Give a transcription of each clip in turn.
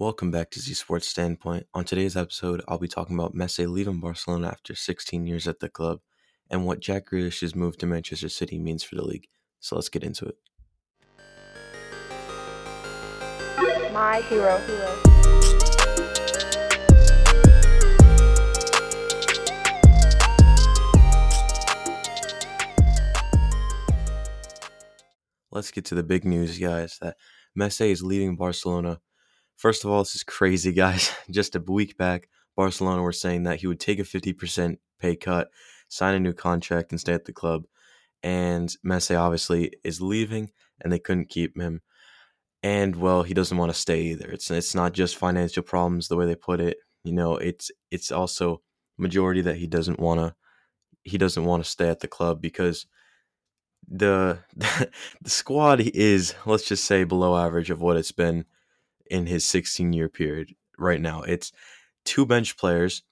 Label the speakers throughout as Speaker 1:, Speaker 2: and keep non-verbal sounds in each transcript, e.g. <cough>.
Speaker 1: Welcome back to Z Sports Standpoint. On today's episode, I'll be talking about Messi leaving Barcelona after 16 years at the club and what Jack Grealish's move to Manchester City means for the league. So let's get into it.
Speaker 2: My hero. hero.
Speaker 1: Let's get to the big news, guys, that Messi is leaving Barcelona. First of all, this is crazy, guys. <laughs> Just a week back, Barcelona were saying that he would take a 50% pay cut, sign a new contract, and stay at the club. And Messi obviously is leaving, and they couldn't keep him. And well, he doesn't want to stay either. It's it's not just financial problems the way they put it. You know, it's it's also majority that he doesn't want to he doesn't want to stay at the club because the <laughs> the squad is let's just say below average of what it's been in his 16 year period right now. It's two bench players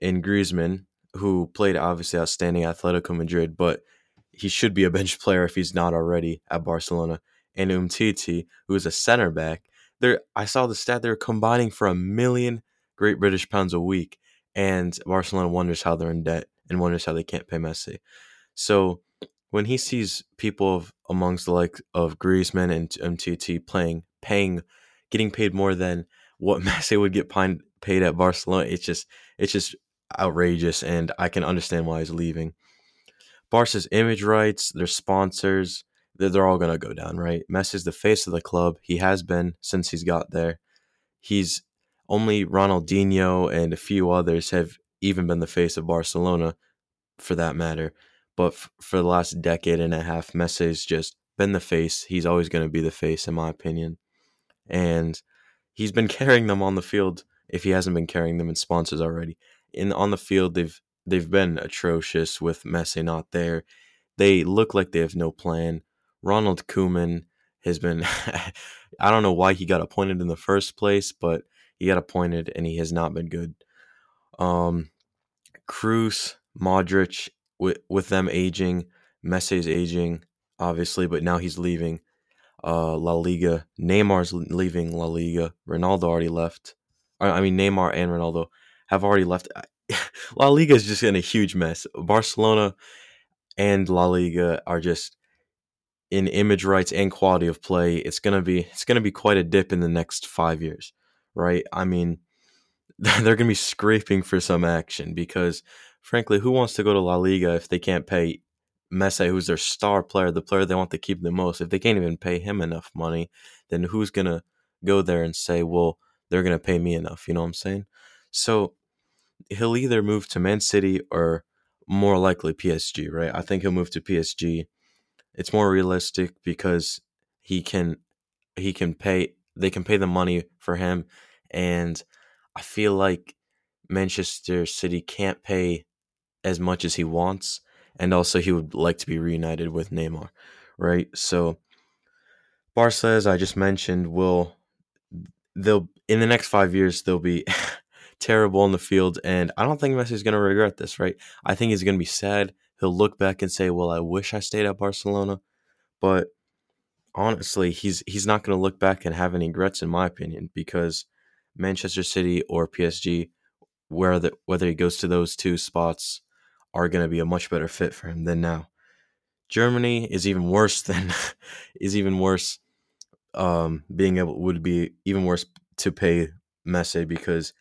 Speaker 1: in Griezmann who played obviously outstanding Atletico Madrid, but he should be a bench <laughs> player if he's not already at Barcelona. And Umtiti, who is a center back, there I saw the stat they're combining for a million Great British pounds a week, and Barcelona wonders how they're in debt and wonders how they can't pay Messi. So when he sees people of amongst the like of Griezmann and Umtiti playing, paying, getting paid more than what <laughs> Messi would get paid at Barcelona, it's just it's just outrageous, and I can understand why he's leaving. Barca's image rights, their sponsors, they're, they're all gonna go down, right? Messi's the face of the club. He has been since he's got there. He's only Ronaldinho and a few others have even been the face of Barcelona, for that matter but f- for the last decade and a half, Messi's just been the face. He's always going to be the face, in my opinion. And he's been <laughs> carrying them on the field if he hasn't been carrying them in sponsors already. In on the field, they've they've been atrocious with Messi not there. They look like they have no plan. Ronald Koeman has been <laughs> I don't know why he got appointed in the first place, but he got appointed and he has not been good. Um Kroos, Modric, with with them aging, Messi's aging, obviously, but now he's leaving uh, La Liga. Neymar's leaving La Liga. Ronaldo already left. I mean, Neymar and Ronaldo have already left. <laughs> La Liga is just in a huge mess. Barcelona and La Liga are just in image rights and quality of play. It's gonna be it's gonna be quite a dip in the next five years, right? I mean, <laughs> they're gonna be scraping for some action because frankly, who wants to go to La Liga if they can't pay Messi, who's their star player, the player they want to keep the most? If they can't even pay him enough money, then who's gonna go there and say, well, they're gonna pay me enough? You know what I'm saying? So he'll either move to Man City or more likely PSG, right? I think he'll move to PSG. It's more realistic because he can he can pay they can pay the money for him and I feel like Manchester City can't pay as much as he wants, and also he would like to be reunited with Neymar, right? So Barca, as I just mentioned, will they'll in the next five years they'll be <laughs> terrible in the field, and I don't think Messi's going to regret this, right? I think he's going to be sad. He'll look back and say, "Well, I wish I stayed at Barcelona," but honestly, he's he's not going to look back and have any regrets, in my opinion, because Manchester City or PSG, where the, whether he goes to those two spots, are going to be a much better fit for him than now. Germany is even worse <laughs> than is even worse. Um, being able would be even worse to pay Messi because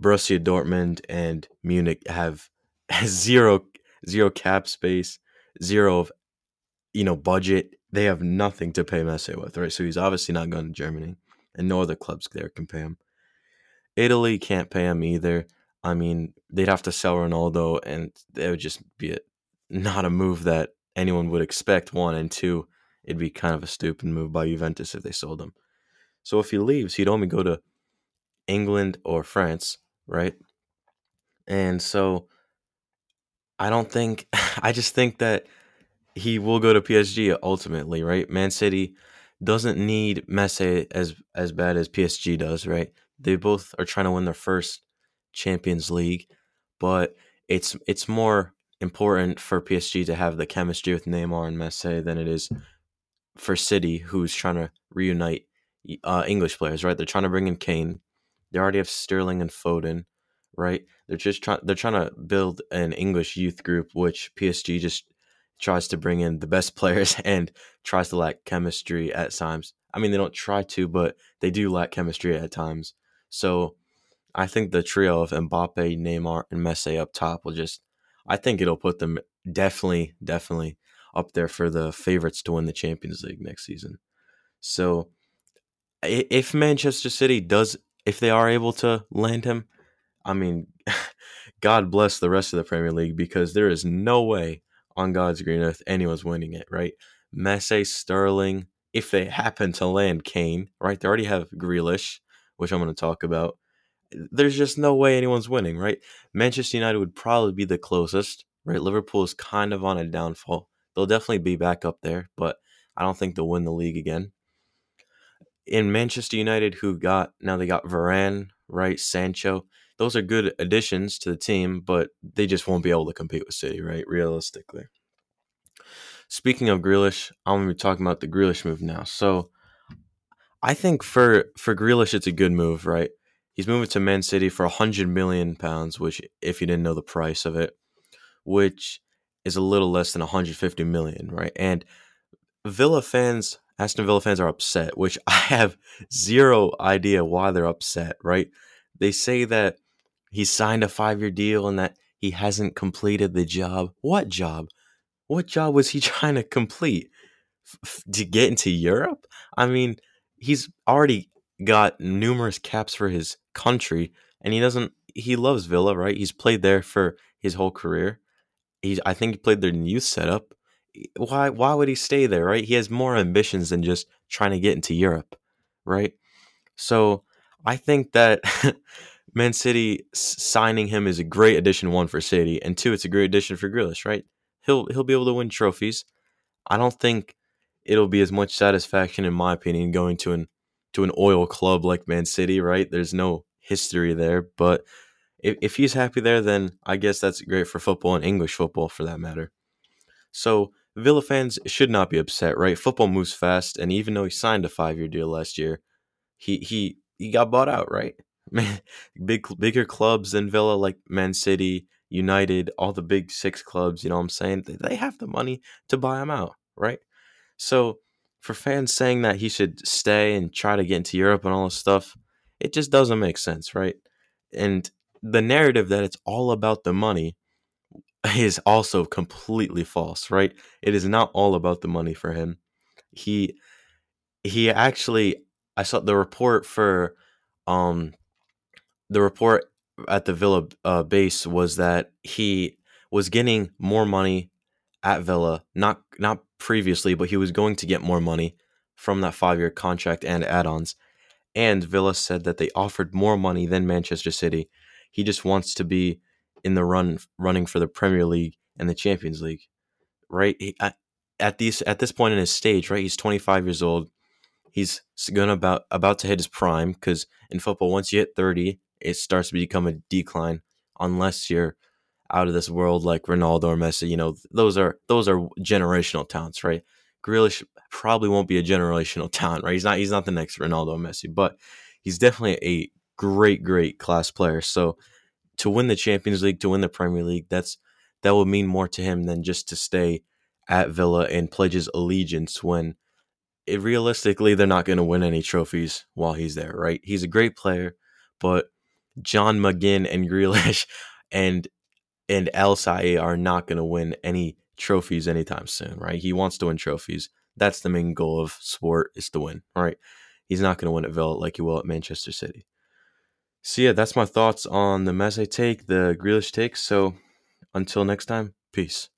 Speaker 1: Borussia Dortmund and Munich have <laughs> zero zero cap space, zero of you know budget. They have nothing to pay Messi with, right? So he's obviously not going to Germany, and no other clubs there can pay him. Italy can't pay him either. I mean, they'd have to sell Ronaldo, and it would just be a, not a move that anyone would expect. One and two, it'd be kind of a stupid move by Juventus if they sold him. So if he leaves, he'd only go to England or France, right? And so I don't think <laughs> I just think that he will go to PSG ultimately, right? Man City doesn't need Messi as as bad as PSG does, right? They both are trying to win their first Champions League, but it's it's more important for PSG to have the chemistry with Neymar and Messi than it is for City, who's trying to reunite uh, English players. Right? They're trying to bring in Kane, They already have Sterling and Foden, right? They're just trying they're trying to build an English youth group, which PSG just tries to bring in the best <laughs> players and tries to lack chemistry at times. I mean, they don't try to, but they do lack chemistry at times. So I think the trio of Mbappe, Neymar, and Messi up top will just, I think it'll put them definitely, definitely up there for the favorites to win the Champions League next season. So if Manchester City does, if they are able to land him, I mean, <laughs> God bless the rest of the Premier League because there is no way on God's green earth anyone's winning it, right? Messi, Sterling, if they happen to land Kane, right? They already have Grealish, which I'm going to talk about. There's just no way anyone's winning, right? Manchester United would probably be the closest, right? Liverpool is kind of on a downfall. They'll definitely be back up there, but I don't think they'll win the league again. In Manchester United, who got now they got Varane, right? Sancho. Those are good additions to the team, but they just won't be able to compete with City, right? Realistically. Speaking of Grealish, I'm to be talking about the Grealish move now. So I think for for Grealish, it's a good move, right? He's moving to Man City for 100 million pounds, which, if you didn't know the price of it, which is a little less than 150 million, right? And Villa fans, Aston Villa fans are upset, which <laughs> I have zero idea why they're upset, right? They say that he signed a five year deal and that he hasn't completed the job. What job? what job was he <laughs> trying to complete F- to get into Europe? I mean, he's already got numerous caps for his country, and he doesn't. He loves Villa, right? He's played there for his whole career. He's, I think, he played their youth setup. Why? Why would he stay there, right? He has more ambitions than just trying to get into Europe, right? So I think that <laughs> Man City signing him is a great addition. One for City, and two, it's a great addition for Grealish, right? he'll he'll be able to win trophies. I don't think it'll be as much satisfaction, in my opinion, going to an to an oil club like Man City. Right? There's no history there, but if if he's happy there, then I guess that's great for football and English football for that matter. So Villa fans should not be upset, right? Football moves fast, and even though he signed a five year deal last year, he he he got bought out, right? <laughs> Man, big bigger clubs than Villa like Man City, United, all the big six clubs, you know what I'm saying? They have the money to buy him out, right? So for fans saying that he should stay and try to get into Europe and all this stuff, it just doesn't make sense, right? And the narrative that it's all about the money <laughs> is also completely false, right? It is not all about the money for him. He he actually I saw the report for um the report at the Villa uh, base was that he was getting more money at Villa, not not previously, but he was going to get more money from that five year contract and add-ons. And Villa said that they offered more money than Manchester City. He just wants to be in the run running for the Premier League and the Champions League, right? He, at, at these at this point in his stage, right? He's 25 years old. He's going about about to hit his prime because in football, once you hit 30, it starts to become a decline unless you're out of this world like Ronaldo or Messi. You know, those are those are generational talents, right? Grealish probably won't be a generational <laughs> talent, right? He's not he's not the next Ronaldo or Messi, but he's definitely a great, great class player. So to win the Champions League, to win the Premier League, that's that would mean more to him than just to stay at Villa and pledge his allegiance when it, realistically they're not going to win any trophies while he's there, right? He's a great player, but John McGinn and <laughs> Grealish and and Osayi are not going to win any trophies anytime soon, right? He wants to win trophies. That's the main goal of sport is to win, right? He's not going to win at Villa like he will at Manchester City. So yeah, that's my thoughts on the Messi take, the Grealish take. So until next time, peace.